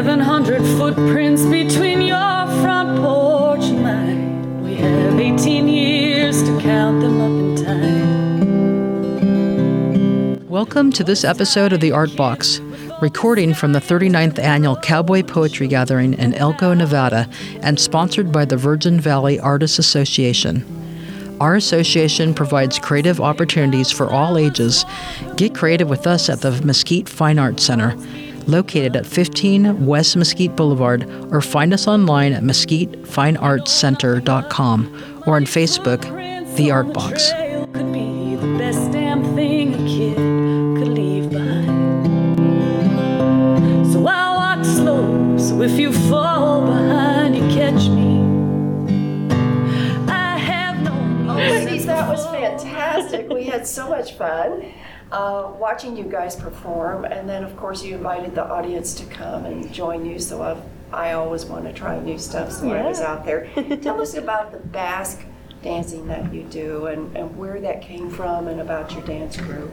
700 footprints between your front porch and mine. We have 18 years to count them up in time. Welcome to this episode of The Art Box, recording from the 39th annual Cowboy Poetry Gathering in Elko, Nevada, and sponsored by the Virgin Valley Artists Association. Our association provides creative opportunities for all ages. Get creative with us at the Mesquite Fine Arts Center, located at 15 West Mesquite Boulevard, or find us online at mesquitefineartscenter.com or on Facebook, The Art Box. Could be the best damn thing a kid could leave behind. So I walk slow, so if you fall behind, you catch me. I have no Oh, music ladies, that was fantastic. We had so much fun uh, watching you guys perform, and then of course you invited the audience to come and join you. So I, I always want to try new stuff, so I was out there. Tell us about the Basque dancing that you do, and, and where that came from, and about your dance group.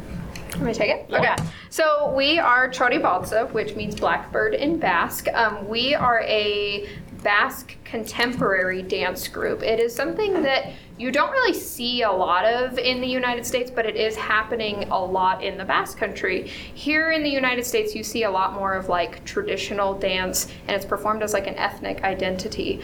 Let me take it. Okay. So we are Txori Baltza, which means blackbird in Basque. Um, we are a Basque contemporary dance group. It is something that you don't really see a lot of in the United States, but it is happening a lot in the Basque country. Here in the United States, you see a lot more of like traditional dance, and it's performed as like an ethnic identity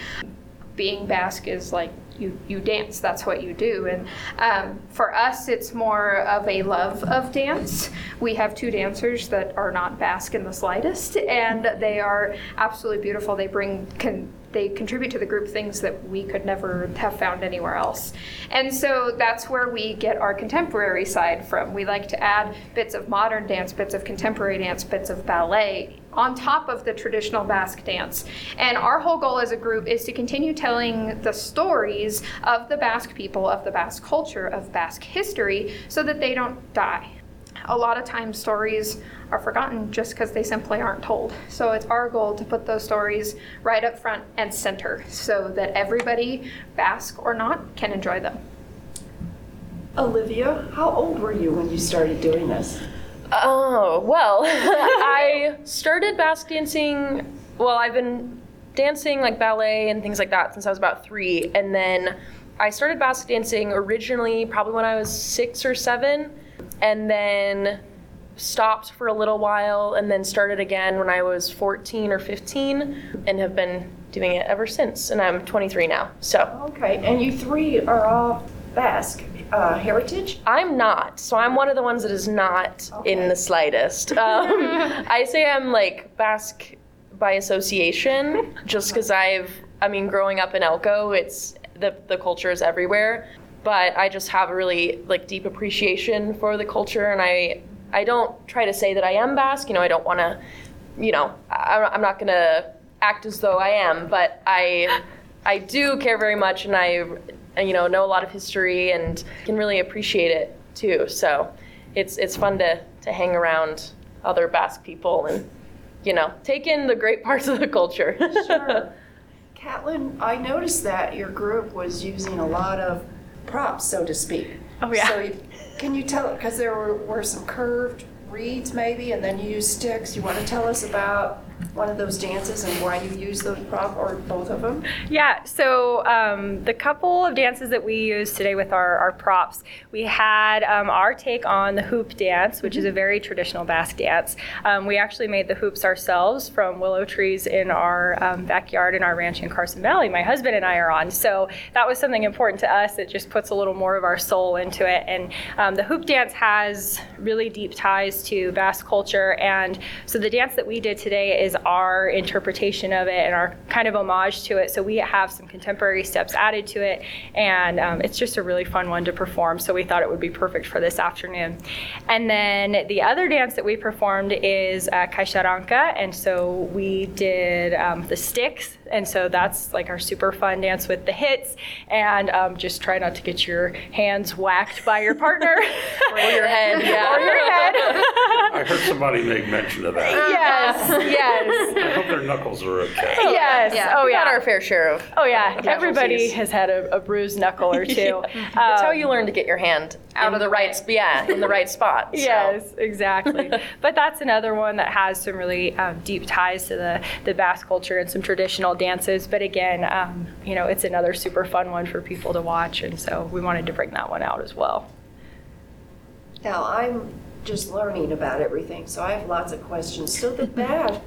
being Basque is like you you dance. That's what you do. And um, for us, it's more of a love of dance. We have two dancers that are not Basque in the slightest, and they are absolutely beautiful. They bring can they contribute to the group things that we could never have found anywhere else. And so that's where we get our contemporary side from. We like to add bits of modern dance, bits of contemporary dance, bits of ballet on top of the traditional Basque dance. And our whole goal as a group is to continue telling the stories of the Basque people, of the Basque culture, of Basque history, so that they don't die. A lot of times, stories are forgotten just because they simply aren't told. So, it's our goal to put those stories right up front and center so that everybody, Basque or not, can enjoy them. Olivia, how old were you when you started doing this? Oh, well, I started Basque dancing. Well, I've been dancing like ballet and things like that since I was about three. And then I started Basque dancing originally probably when I was six or seven, and then stopped for a little while and then started again when I was 14 or 15 and have been doing it ever since. And I'm 23 now. So Okay, and you three are all Basque uh, heritage? I'm not. So I'm one of the ones that is not in the slightest. Um, I say I'm like Basque by association, just because I've. I mean, growing up in Elko, it's the the culture is everywhere, but I just have a really like deep appreciation for the culture, and I I don't try to say that I am Basque. You know, I don't want to. You know, I, I'm not gonna act as though I am, but I I do care very much, and I you know know a lot of history and can really appreciate it too. So it's it's fun to to hang around other Basque people and you know take in the great parts of the culture. Sure. Katlyn, I noticed that your group was using a lot of props, so to speak. Oh, yeah. So you- can you tell, because there were, were some curved reeds maybe, and then you used sticks. You want to tell us about one of those dances and why you use those prop, or both of them? Yeah, so um, the couple of dances that we used today with our, our props, we had um, our take on the hoop dance, which is a very traditional Basque dance. Um, we actually made the hoops ourselves from willow trees in our um, backyard in our ranch in Carson Valley. My husband and I are on. So that was something important to us. It just puts a little more of our soul into it. And um, the hoop dance has really deep ties to Basque culture. And so the dance that we did today is our interpretation of it and our kind of homage to it. So we have some contemporary steps added to it, and um, it's just a really fun one to perform. So we thought it would be perfect for this afternoon. And then the other dance that we performed is uh, Kaisharanka, and so we did um, the sticks, and so that's like our super fun dance with the hits, and um, just try not to get your hands whacked by your partner or your head, yeah. or your head. I heard somebody make mention of that. yes, yes, I hope their knuckles are okay. yes. Yeah, Oh we got our fair share of. Oh yeah, everybody has had a, a bruised knuckle or two. That's how Um, you learn to get your hand Out of the the right, way. yeah, in the right spot. so. Yes, exactly. but that's another one that has some really um, deep ties to the, the Basque culture and some traditional dances. But again, um, you know, it's another super fun one for people to watch. And so we wanted to bring that one out as well. Now, I'm just learning about everything, so I have lots of questions. So the Basques,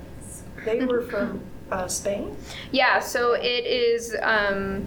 they were from uh, Spain? Yeah, so it is. Um,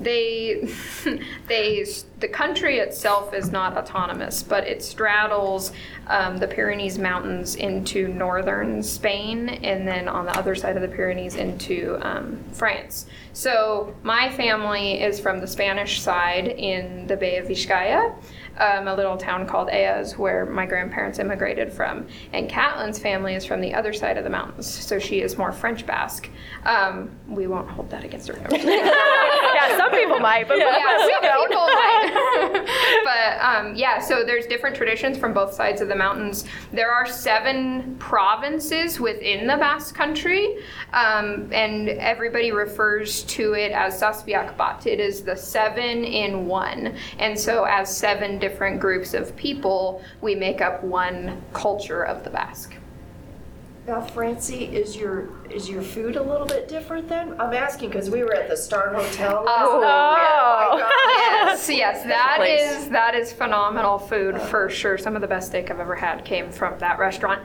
they, they, the country itself is not autonomous, but it straddles um, the Pyrenees Mountains into northern Spain, and then on the other side of the Pyrenees into um, France. So my family is from the Spanish side in the Bay of Vizcaya. Um, a little town called Eas, where my grandparents immigrated from. And Katlyn's family is from the other side of the mountains, so she is more French Basque. Um, we won't hold that against her. yeah, some people might, but yeah, we some don't. people might. but um, yeah, so there's different traditions from both sides of the mountains. There are seven provinces within the Basque Country, um, and everybody refers to it as Zazpiak Bat. It is the seven in one, and so as seven different groups of people, we make up one culture of the Basque. Now, Franci, is your is your food a little bit different then? I'm asking because we were at the Star Hotel. Oh, last Oh, night. yeah. yes, yes, that is that is phenomenal food uh. for sure. Some of the best steak I've ever had came from that restaurant.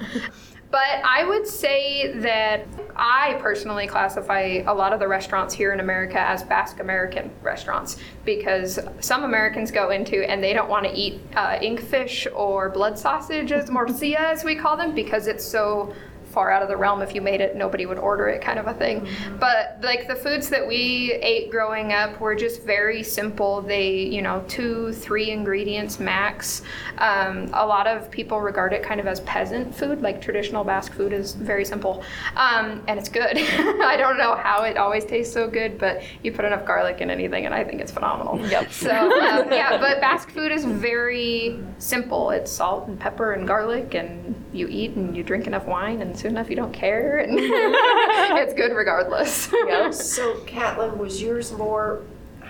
But I would say that I personally classify a lot of the restaurants here in America as Basque American restaurants because some Americans go into and they don't want to eat uh, inkfish or blood sausage, as morcilla as we call them, because it's so far out of the realm. If you made it, nobody would order it, kind of a thing. But like the foods that we ate growing up were just very simple. They, you know, two, three ingredients max. Um, a lot of people regard it kind of as peasant food, like traditional Basque food is very simple, um, and it's good. I don't know how it always tastes so good, but you put enough garlic in anything, and I think it's phenomenal. Yep. So um, yeah, but Basque food is very simple. It's salt and pepper and garlic, and you eat and you drink enough wine, and soon enough you don't care, and it's good regardless. So, Katlyn, was yours more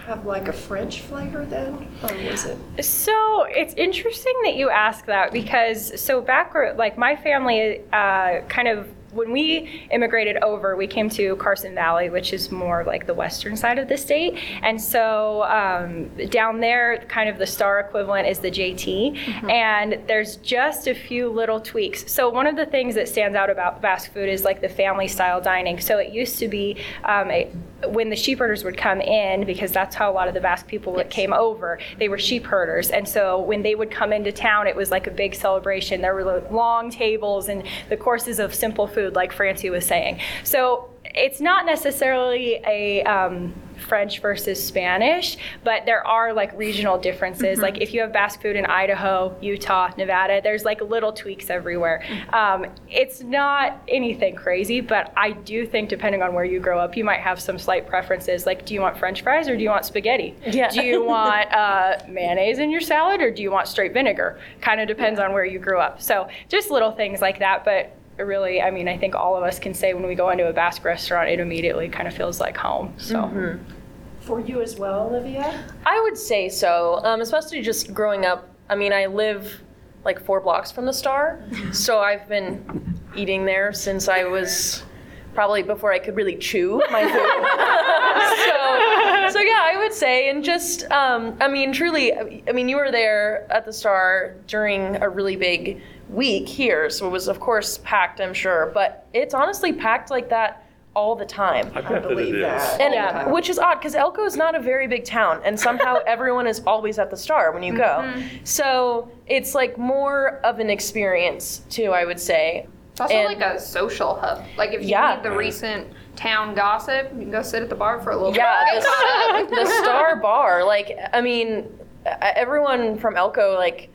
have like a French flavor then, or was it? So it's interesting that you ask that because so back like my family uh, kind of when we immigrated over, we came to Carson Valley, which is more like the western side of the state, and so um, down there, kind of the star equivalent is the JT, and there's just a few little tweaks. So one of the things that stands out about Basque food is like the family style dining. So it used to be um, a, when the sheep herders would come in, because that's how a lot of the Basque people that came over, they were sheep herders. And so when they would come into town, it was like a big celebration. There were long tables and the courses of simple food, like Franci was saying. So it's not necessarily a um, French versus Spanish, but there are like regional differences. Like if you have Basque food in Idaho, Utah, Nevada, there's like little tweaks everywhere. Um, it's not anything crazy, but I do think depending on where you grow up, you might have some slight preferences. Like, do you want French fries or do you want spaghetti? Yeah. Do you want uh, mayonnaise in your salad or do you want straight vinegar? Kind of depends on where you grew up. So just little things like that, but. Really, I mean, I think all of us can say when we go into a Basque restaurant, it immediately kind of feels like home. So, For you as well, Olivia? I would say so, um, especially just growing up. I mean, I live like four blocks from the Star, so I've been eating there since I was probably before I could really chew my food. so, so yeah, I would say, and just, um, I mean, truly, I mean, you were there at the Star during a really big week here, so it was of course packed, I'm sure, but it's honestly packed like that all the time. I bet that believe is. that. And Yeah. which is odd because Elko is not a very big town, and somehow everyone is always at the Star when you go. Mm-hmm. So it's like more of an experience too, I would say. It's also And- like a social hub. Like if you Yeah. need the recent town gossip, you can go sit at the bar for a little Yeah, bit. the, the Star Bar. Like, I mean, everyone from Elko, like,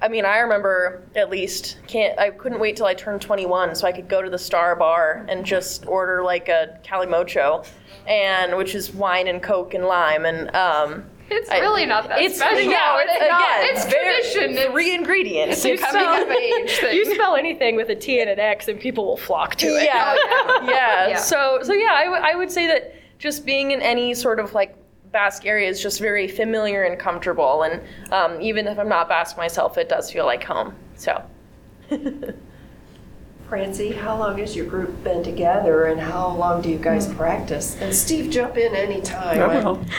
I mean, I remember at least can't. I couldn't wait till I turned 21 so I could go to the Star Bar and just order like a calimocho, and which is wine and Coke and lime, and um, It's I- really not that it's special. yeah, it's it's, not. again, It's very- tradition. It's Three ingredients. it's a coming of age thing. you spell anything with a T and an X, and people will flock to it. yeah, Oh, yeah. Yeah. So, so yeah, I, w- I would say that just being in any sort of like Basque area is just very familiar and comfortable. And um, even if I'm not Basque myself, it does feel like home. So. Franci, how long has your group been together and how long do you guys practice? And Steve, jump in anytime.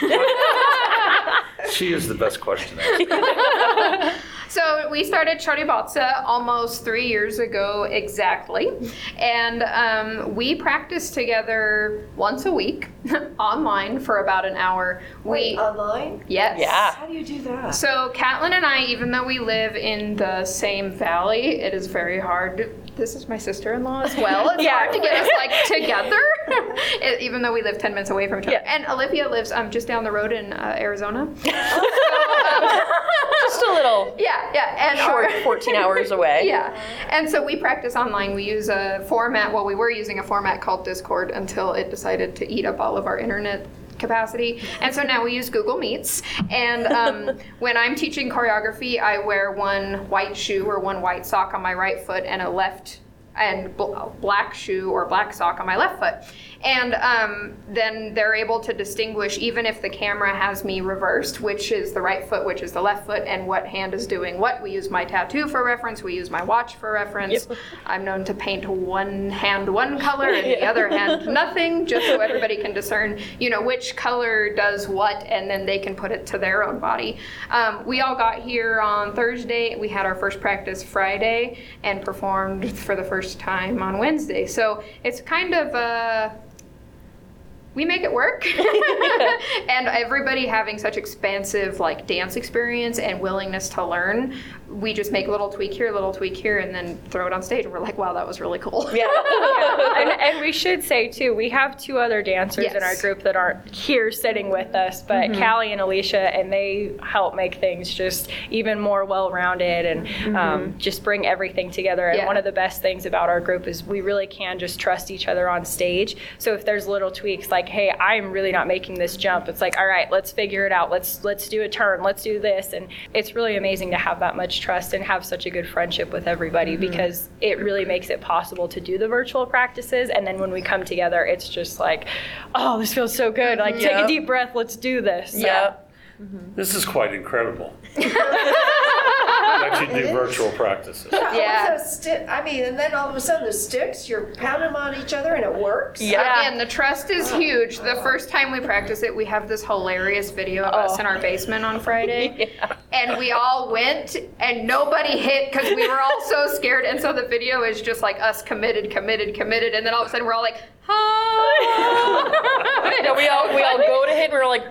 She is the best question asked. So we started Txori Baltza almost three years ago exactly, and um, we practice together once a week online for about an hour. Wait, We online? yes. Yeah. How do you do that? So Katlyn and I, even though we live in the same valley, it is very hard. This is my sister-in-law as well. It's Yeah. hard to get us like together, even though we live ten minutes away from each other. Yeah. And Olivia lives um, just down the road in uh, Arizona. Just a little Yeah, yeah, and short, our- 14 hours away. Yeah, and so we practice online. We use a format. Well, we were using a format called Discord until it decided to eat up all of our internet capacity, and so now we use Google Meets. And um, when I'm teaching choreography, I wear one white shoe or one white sock on my right foot and a left and bl- black shoe or black sock on my left foot. And um, then they're able to distinguish, even if the camera has me reversed, which is the right foot, which is the left foot, and what hand is doing what. We use my tattoo for reference, we use my watch for reference. I'm known to paint one hand one color and the other hand nothing, just so everybody can discern, you know, which color does what, and then they can put it to their own body. Um, we all got here on Thursday. We had our first practice Friday and performed for the first time on Wednesday. So it's kind of a we make it work. And everybody having such expansive like dance experience and willingness to learn we just make a little tweak here a little tweak here and then throw it on stage and we're like wow that was really cool Yeah. and, and we should say too, we have two other dancers in our group that aren't here sitting with us, but Callie and Alicia, and they help make things just even more well-rounded and um, just bring everything together. And Yeah. one of the best things about our group is we really can just trust each other on stage. So if there's little tweaks like, hey, I'm really not making this jump, it's like, all right, let's figure it out. Let's let's do a turn. Let's do this. And it's really amazing to have that much trust and have such a good friendship with everybody mm-hmm. because it really makes it possible to do the virtual practices. And then when we come together, it's just like, oh, this feels so good. Like, take a mm-hmm. deep breath. Let's do this. So- Yeah. This is quite incredible. That you do virtual practices. Yeah. So sti- I mean, and then all of a sudden the sticks, you're pounding them on each other and it works? Yeah. Again, the trust is huge. The first time we practice it, we have this hilarious video of us Oh. in our basement on Friday. Yeah. And we all went and nobody hit because we were all so scared. And so the video is just like us committed, committed, committed. And then all of a sudden we're all like, ah. Yeah, we all we all go to hit and we're like,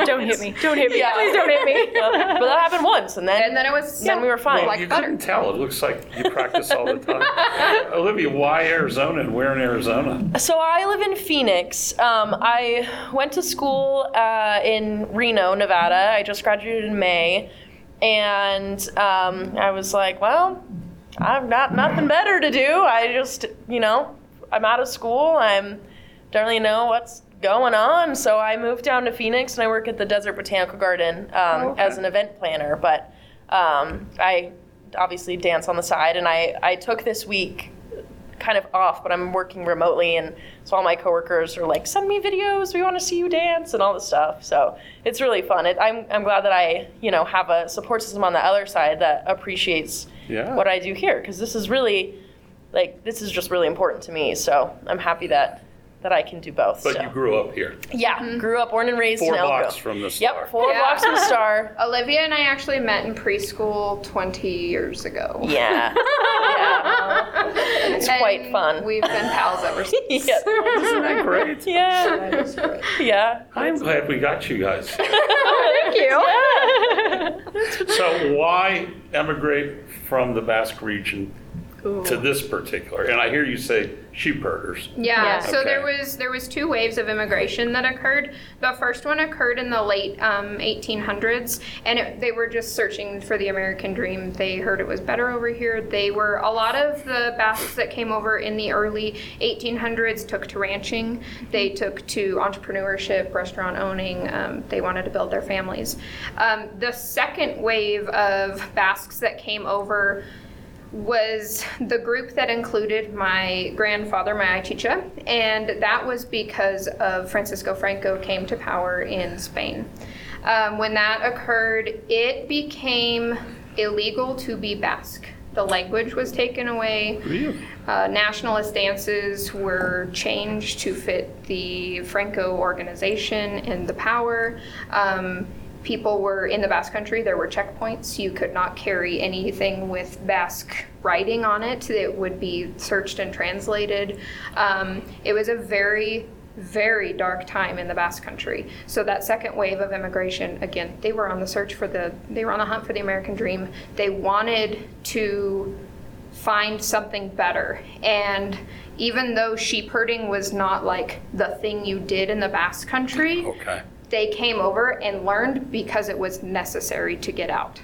Don't hit me. Don't hit me. Yeah. Please don't hit me. but that happened once, and then And then it was. Then we were fine. Like You butter. couldn't tell. It looks like you practice all the time. Olivia, why Arizona and where in Arizona? So I live in Phoenix. Um, I went to school uh, in Reno, Nevada. I just graduated in May, and um, I was like, well, I've got nothing better to do. I just, you know, I'm out of school. I'm don't really know what's going on, so I moved down to Phoenix and I work at the Desert Botanical Garden um, Okay. as an event planner. But um, I obviously dance on the side, and I I took this week kind of off, but I'm working remotely, and so all my coworkers are like, "Send me videos. We want to see you dance and all this stuff." So it's really fun. It, I'm I'm glad that I you know have a support system on the other side that appreciates Yeah. what I do here because this is really like this is just really important to me. So I'm happy that that I can do both. But so. you grew up here. yeah, mm-hmm. grew up, born and raised Four in Elko. blocks from the star. Yep, four Yeah. blocks from the star. Olivia and I actually met in preschool 20 years ago. Yeah, yeah, it's quite fun. We've been pals ever since. yeah. Isn't that great? yeah, That is great. yeah. I'm glad we got you guys. Thank you. So why emigrate from the Basque region to this particular? And I hear you say sheep herders. Yeah, Yeah. so there was there was two waves of immigration that occurred. The first one occurred in the late um, 1800s, and it, they were just searching for the American dream. They heard it was better over here. They were a lot of the Basques that came over in the early 1800s took to ranching. They took to entrepreneurship, restaurant owning. Um, they wanted to build their families. Um, the second wave of Basques that came over was the group that included my grandfather, my Aichicha, and that was because of Francisco Franco came to power in Spain. Um, when that occurred, it became illegal to be Basque. The language was taken away. Uh, nationalist dances were changed to fit the Franco organization and the power. Um, people were in the Basque country, there were checkpoints. You could not carry anything with Basque writing on it, it would be searched and translated. Um, it was a very very dark time in the Basque Country. So that second wave of immigration, again, they were on the search for the, they were on the hunt for the American dream. They wanted to find something better. And even though sheep herding was not like the thing you did in the Basque Country, Okay. They came over and learned because it was necessary to get out.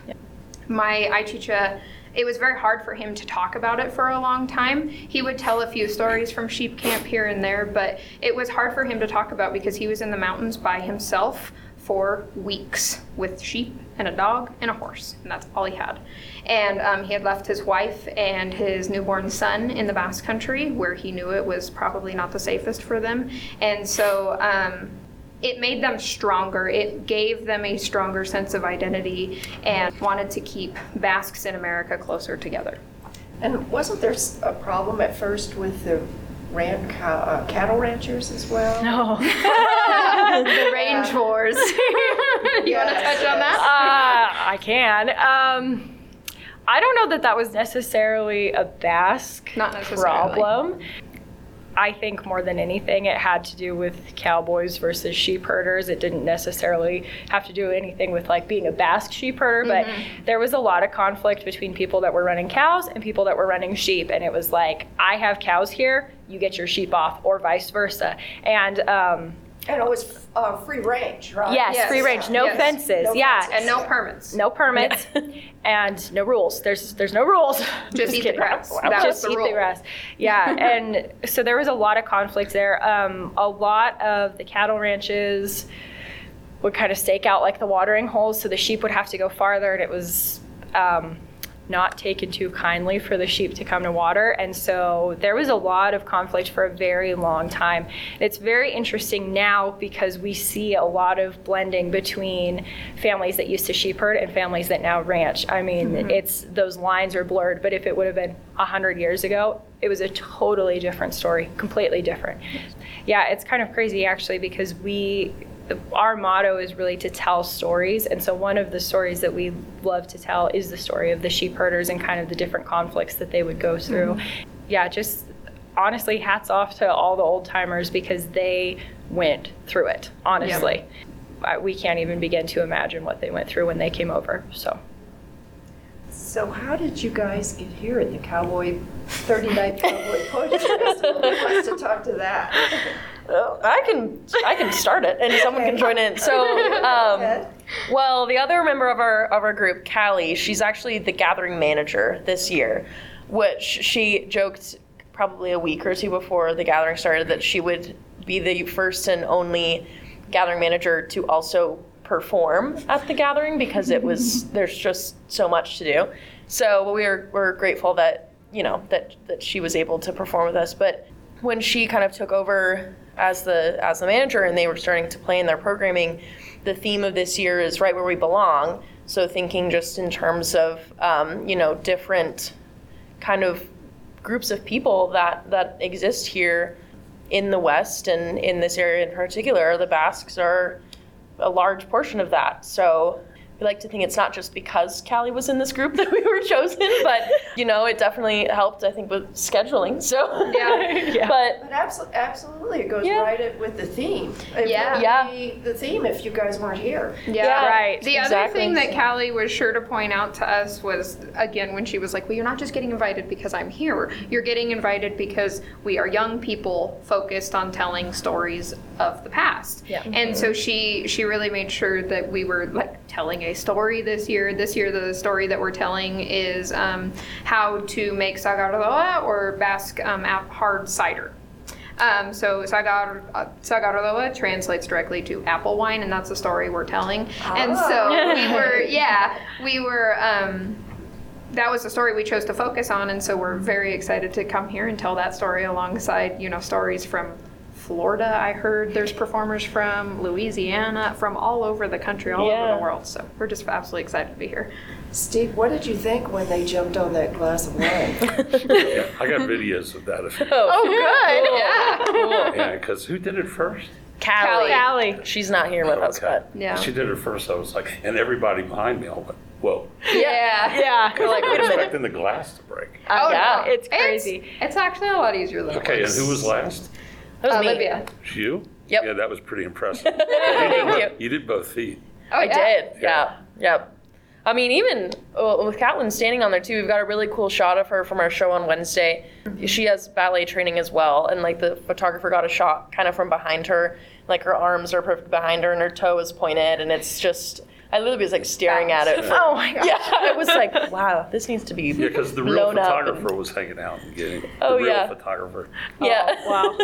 My Aichicha, it was very hard for him to talk about it for a long time. He would tell a few stories from sheep camp here and there, but it was hard for him to talk about because he was in the mountains by himself for weeks with sheep and a dog and a horse, and that's all he had. And um, he had left his wife and his newborn son in the Basque Country, where he knew it was probably not the safest for them. And so um, it made them stronger. It gave them a stronger sense of identity and wanted to keep Basques in America closer together. And wasn't there a problem at first with the ran, cow, uh, cattle ranchers as well? No. the range wars. you want to touch on that? Uh, I can. Um, I don't know that that was necessarily a Basque Not necessarily. problem. I think more than anything, it had to do with cowboys versus sheep herders. It didn't necessarily have to do anything with like being a Basque sheep herder, but there was a lot of conflict between people that were running cows and people that were running sheep. And it was like, I have cows here, you get your sheep off, or vice versa. And um, And it was uh, free range, right? yes, Yes. free range, no Yes. fences. No yeah. fences. And no permits. no permits and no rules. There's there's no rules. Just eat the kidding. grass. Wow. That was Just the eat rule. the grass. Yeah, and so there was a lot of conflict there. Um, a lot of the cattle ranches would kind of stake out like the watering holes, so the sheep would have to go farther, and it was. Um, not taken too kindly for the sheep to come to water. And so there was a lot of conflict for a very long time. And it's very interesting now because we see a lot of blending between families that used to sheep herd and families that now ranch. I mean, mm-hmm. it's those lines are blurred, but if it would have been 100 years ago, it was a totally different story, completely different. Yeah, it's kind of crazy actually because we our motto is really to tell stories. And so one of the stories that we love to tell is the story of the sheep herders and kind of the different conflicts that they would go through. Mm-hmm. Yeah, just honestly, hats off to all the old timers because they went through it, honestly. I- We can't even begin to imagine what they went through when they came over. So, So how did you guys get here at the Cowboy, 39th Cowboy Poetry Festival? Who wants to talk to that? Well, I can I can start it and someone can join in. So, um, well, the other member of our of our group, Callie, she's actually the gathering manager this year, which she joked probably a week or two before the gathering started that she would be the first and only gathering manager to also perform at the gathering because it was there's just so much to do. So we're we're grateful that you know that that she was able to perform with us, but when she kind of took over as the as the manager and they were starting to play in their programming, the theme of this year is right where we belong. So thinking just in terms of um, you know different kind of groups of people that that exist here in the West and in this area in particular. The Basques are a large portion of that. So we like to think it's not just because Callie was in this group that we were chosen, but you know, it definitely helped. I think with scheduling. So Yeah. but But absolutely, absolutely, it goes Yeah. right with the theme. It Yeah. wouldn't Yeah. be The theme if you guys weren't here. Yeah. Right, The other thing that Callie was sure to point out to us was, again, when she was like, well, you're not just getting invited because I'm here. You're getting invited because we are young people focused on telling stories of the past. Yeah. And so mm-hmm. she, she really made sure that we were like telling a story this year. This year, the story that we're telling is um, how to make sagardoa or Basque um, hard cider. Um, so sagar, uh, sagardoa translates directly to apple wine, and that's the story we're telling. And so we were, yeah, we were. Um, that was the story we chose to focus on, and so we're very excited to come here and tell that story alongside, you know, stories from Florida. I heard there's performers from Louisiana, from all over the country, all over the world. So we're just absolutely excited to be here. Steve, what did you think when they jumped on that glass of wine? Yeah, I got videos of that. If you, Oh, oh good. Yeah. yeah, because who did it first? Callie. Callie. She's not here with oh, us, Okay. but Yeah. She did it first. I was like, and everybody behind me, I went, whoa. Yeah. Yeah. we're like, wait a minute. Expecting the glass to break. Oh, yeah. no. It's crazy. It's, actually a lot easier than Okay, it and who was last? That was me. Olivia. It's You? Yep. Yeah, that was pretty impressive. Thank you. You did both feet. Oh, I yeah. did. Yeah. Yep. I mean, even uh, with Katlyn standing on there too, we've got a really cool shot of her from our show on Wednesday. She has ballet training as well, and like the photographer got a shot kind of from behind her, like her arms are perfect behind her and her toe is pointed, and it's just. I literally was like staring at it. For, Oh my god. yeah, I was like, wow, this needs to be Yeah, because the real blown up and- photographer was hanging out and getting Oh, the real yeah. photographer. yeah, oh,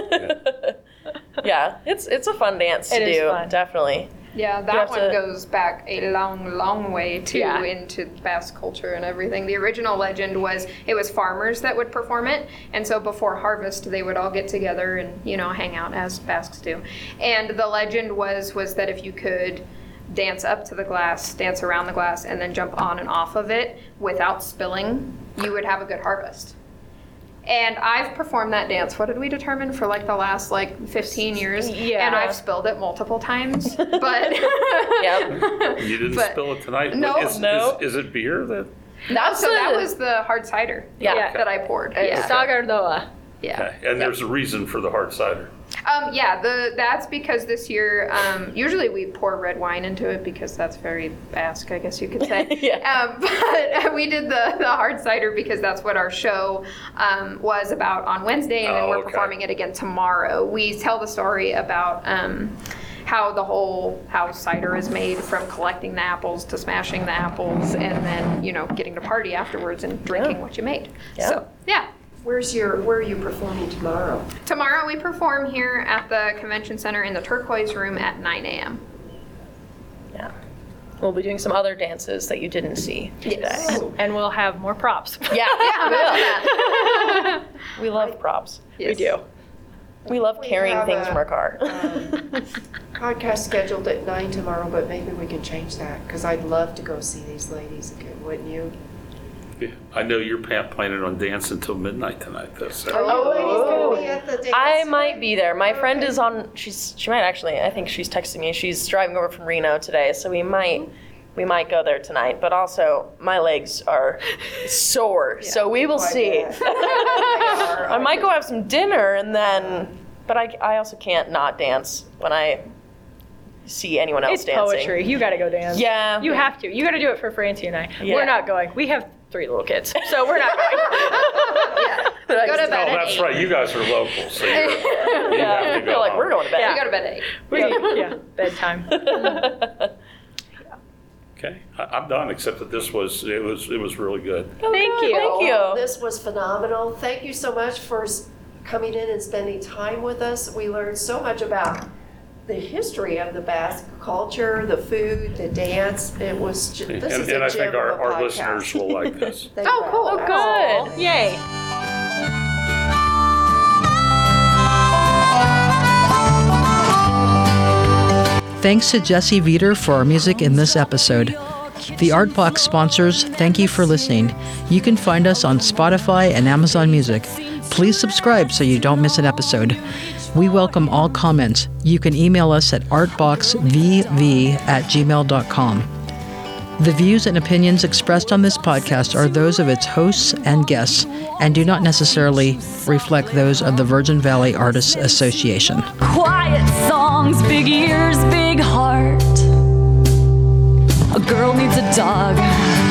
Wow. yeah. It's it's a fun dance to It is do, fun. definitely. Yeah, that one to- goes back a long, long way too Yeah. into Basque culture and everything. The original legend was it was farmers that would perform it, and so before harvest they would all get together and you know hang out as Basques do. And the legend was was that if you could dance up to the glass, dance around the glass, and then jump on and off of it without spilling, you would have a good harvest. And I've performed that dance. What did we determine for like the last like 15 years? Yeah. And I've spilled it multiple times, but Yep. You didn't But- spill it tonight? No. Is, No. Is, is it beer that? No, so that was the hard cider. Yeah. that I poured. Yeah, Sagardoa. yeah. Okay. And there's a reason for the hard cider. Um, yeah, the that's because this year, um, usually we pour red wine into it because that's very Basque, I guess you could say. Yeah. Um, but we did the, the hard cider because that's what our show um, was about on Wednesday, and then Oh, we're okay. performing it again tomorrow. We tell the story about. Um, how the whole how cider is made from collecting the apples to smashing the apples and then you know getting to party afterwards and drinking what you made Yeah. so yeah Where's your, where are you performing tomorrow? Tomorrow we perform here at the convention center in the turquoise room at 9 a.m. Yeah. We'll be doing some other dances that you didn't see Yes. today. And we'll have more props. Yeah, Yeah, imagine that. we love props. Yes. We do. We love We carrying have things a- from our car. Um, podcast scheduled at nine tomorrow, but maybe we can change that, because I'd love to go see these ladies again, wouldn't you? Yeah. I know you're pa- planning on dancing until midnight tonight, though. So. Oh, are you ladies gonna be at the oh. dance? I might be there. My friend is on. She's. She might actually. I think she's texting me. She's driving over from Reno today, so we might. We might go there tonight. But also, my legs are sore, so we will see. bet. They are. I might go have some dinner and then. But I. I also can't not dance when I see anyone else It's dancing. poetry. You got to go dance. Yeah. You have to. You got to do it for Franci and I. Yeah. We're not going. We have three little kids, so we're not going. yeah. Go to Oh, bed at that's 8. right. You guys are local, so you're, you have Yeah. to go Feel like home. we're going to bed. We go to bed at 8. We, yeah, bedtime. Okay, I, I'm done. Except that this was it was it was really good. Oh, Thank you. Thank you. This was phenomenal. Thank you so much for coming in and spending time with us. We learned so much about the history of the Basque culture, the food, the dance. It was, ju- this and is and a I gem think our, a our podcast. listeners will like this. They Oh, will. cool. Good. Yay. Thanks to Jesse Veter for our music in this episode. The Art Box sponsors, thank you for listening. You can find us on Spotify and Amazon Music. Please subscribe so you don't miss an episode. We welcome all comments. You can email us at artboxvv at gmail.com. The views and opinions expressed on this podcast are those of its hosts and guests and do not necessarily reflect those of the Virgin Valley Artists Association. Quiet songs, big ears, big heart. A girl needs a dog.